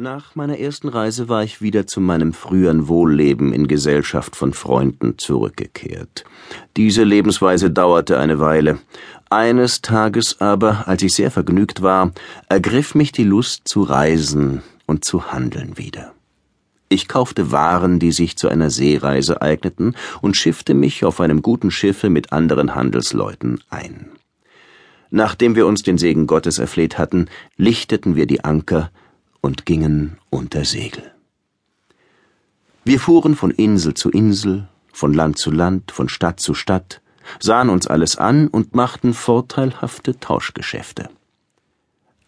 Nach meiner ersten Reise war ich wieder zu meinem früheren Wohlleben in Gesellschaft von Freunden zurückgekehrt. Diese Lebensweise dauerte eine Weile. Eines Tages aber, als ich sehr vergnügt war, ergriff mich die Lust zu reisen und zu handeln wieder. Ich kaufte Waren, die sich zu einer Seereise eigneten, und schiffte mich auf einem guten Schiffe mit anderen Handelsleuten ein. Nachdem wir uns den Segen Gottes erfleht hatten, lichteten wir die Anker und gingen unter Segel. Wir fuhren von Insel zu Insel, von Land zu Land, von Stadt zu Stadt, sahen uns alles an und machten vorteilhafte Tauschgeschäfte.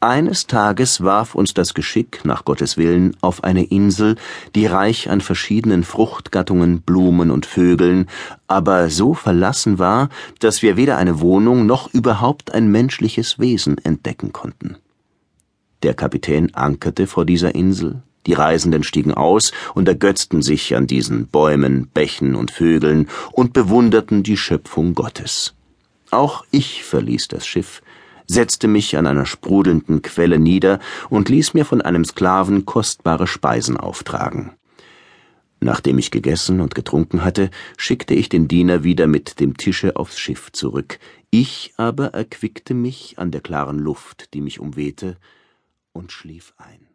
Eines Tages warf uns das Geschick, nach Gottes Willen, auf eine Insel, die reich an verschiedenen Fruchtgattungen, Blumen und Vögeln, aber so verlassen war, dass wir weder eine Wohnung noch überhaupt ein menschliches Wesen entdecken konnten. Der Kapitän ankerte vor dieser Insel, die Reisenden stiegen aus und ergötzten sich an diesen Bäumen, Bächen und Vögeln und bewunderten die Schöpfung Gottes. Auch ich verließ das Schiff, setzte mich an einer sprudelnden Quelle nieder und ließ mir von einem Sklaven kostbare Speisen auftragen. Nachdem ich gegessen und getrunken hatte, schickte ich den Diener wieder mit dem Tische aufs Schiff zurück. Ich aber erquickte mich an der klaren Luft, die mich umwehte, und schlief ein.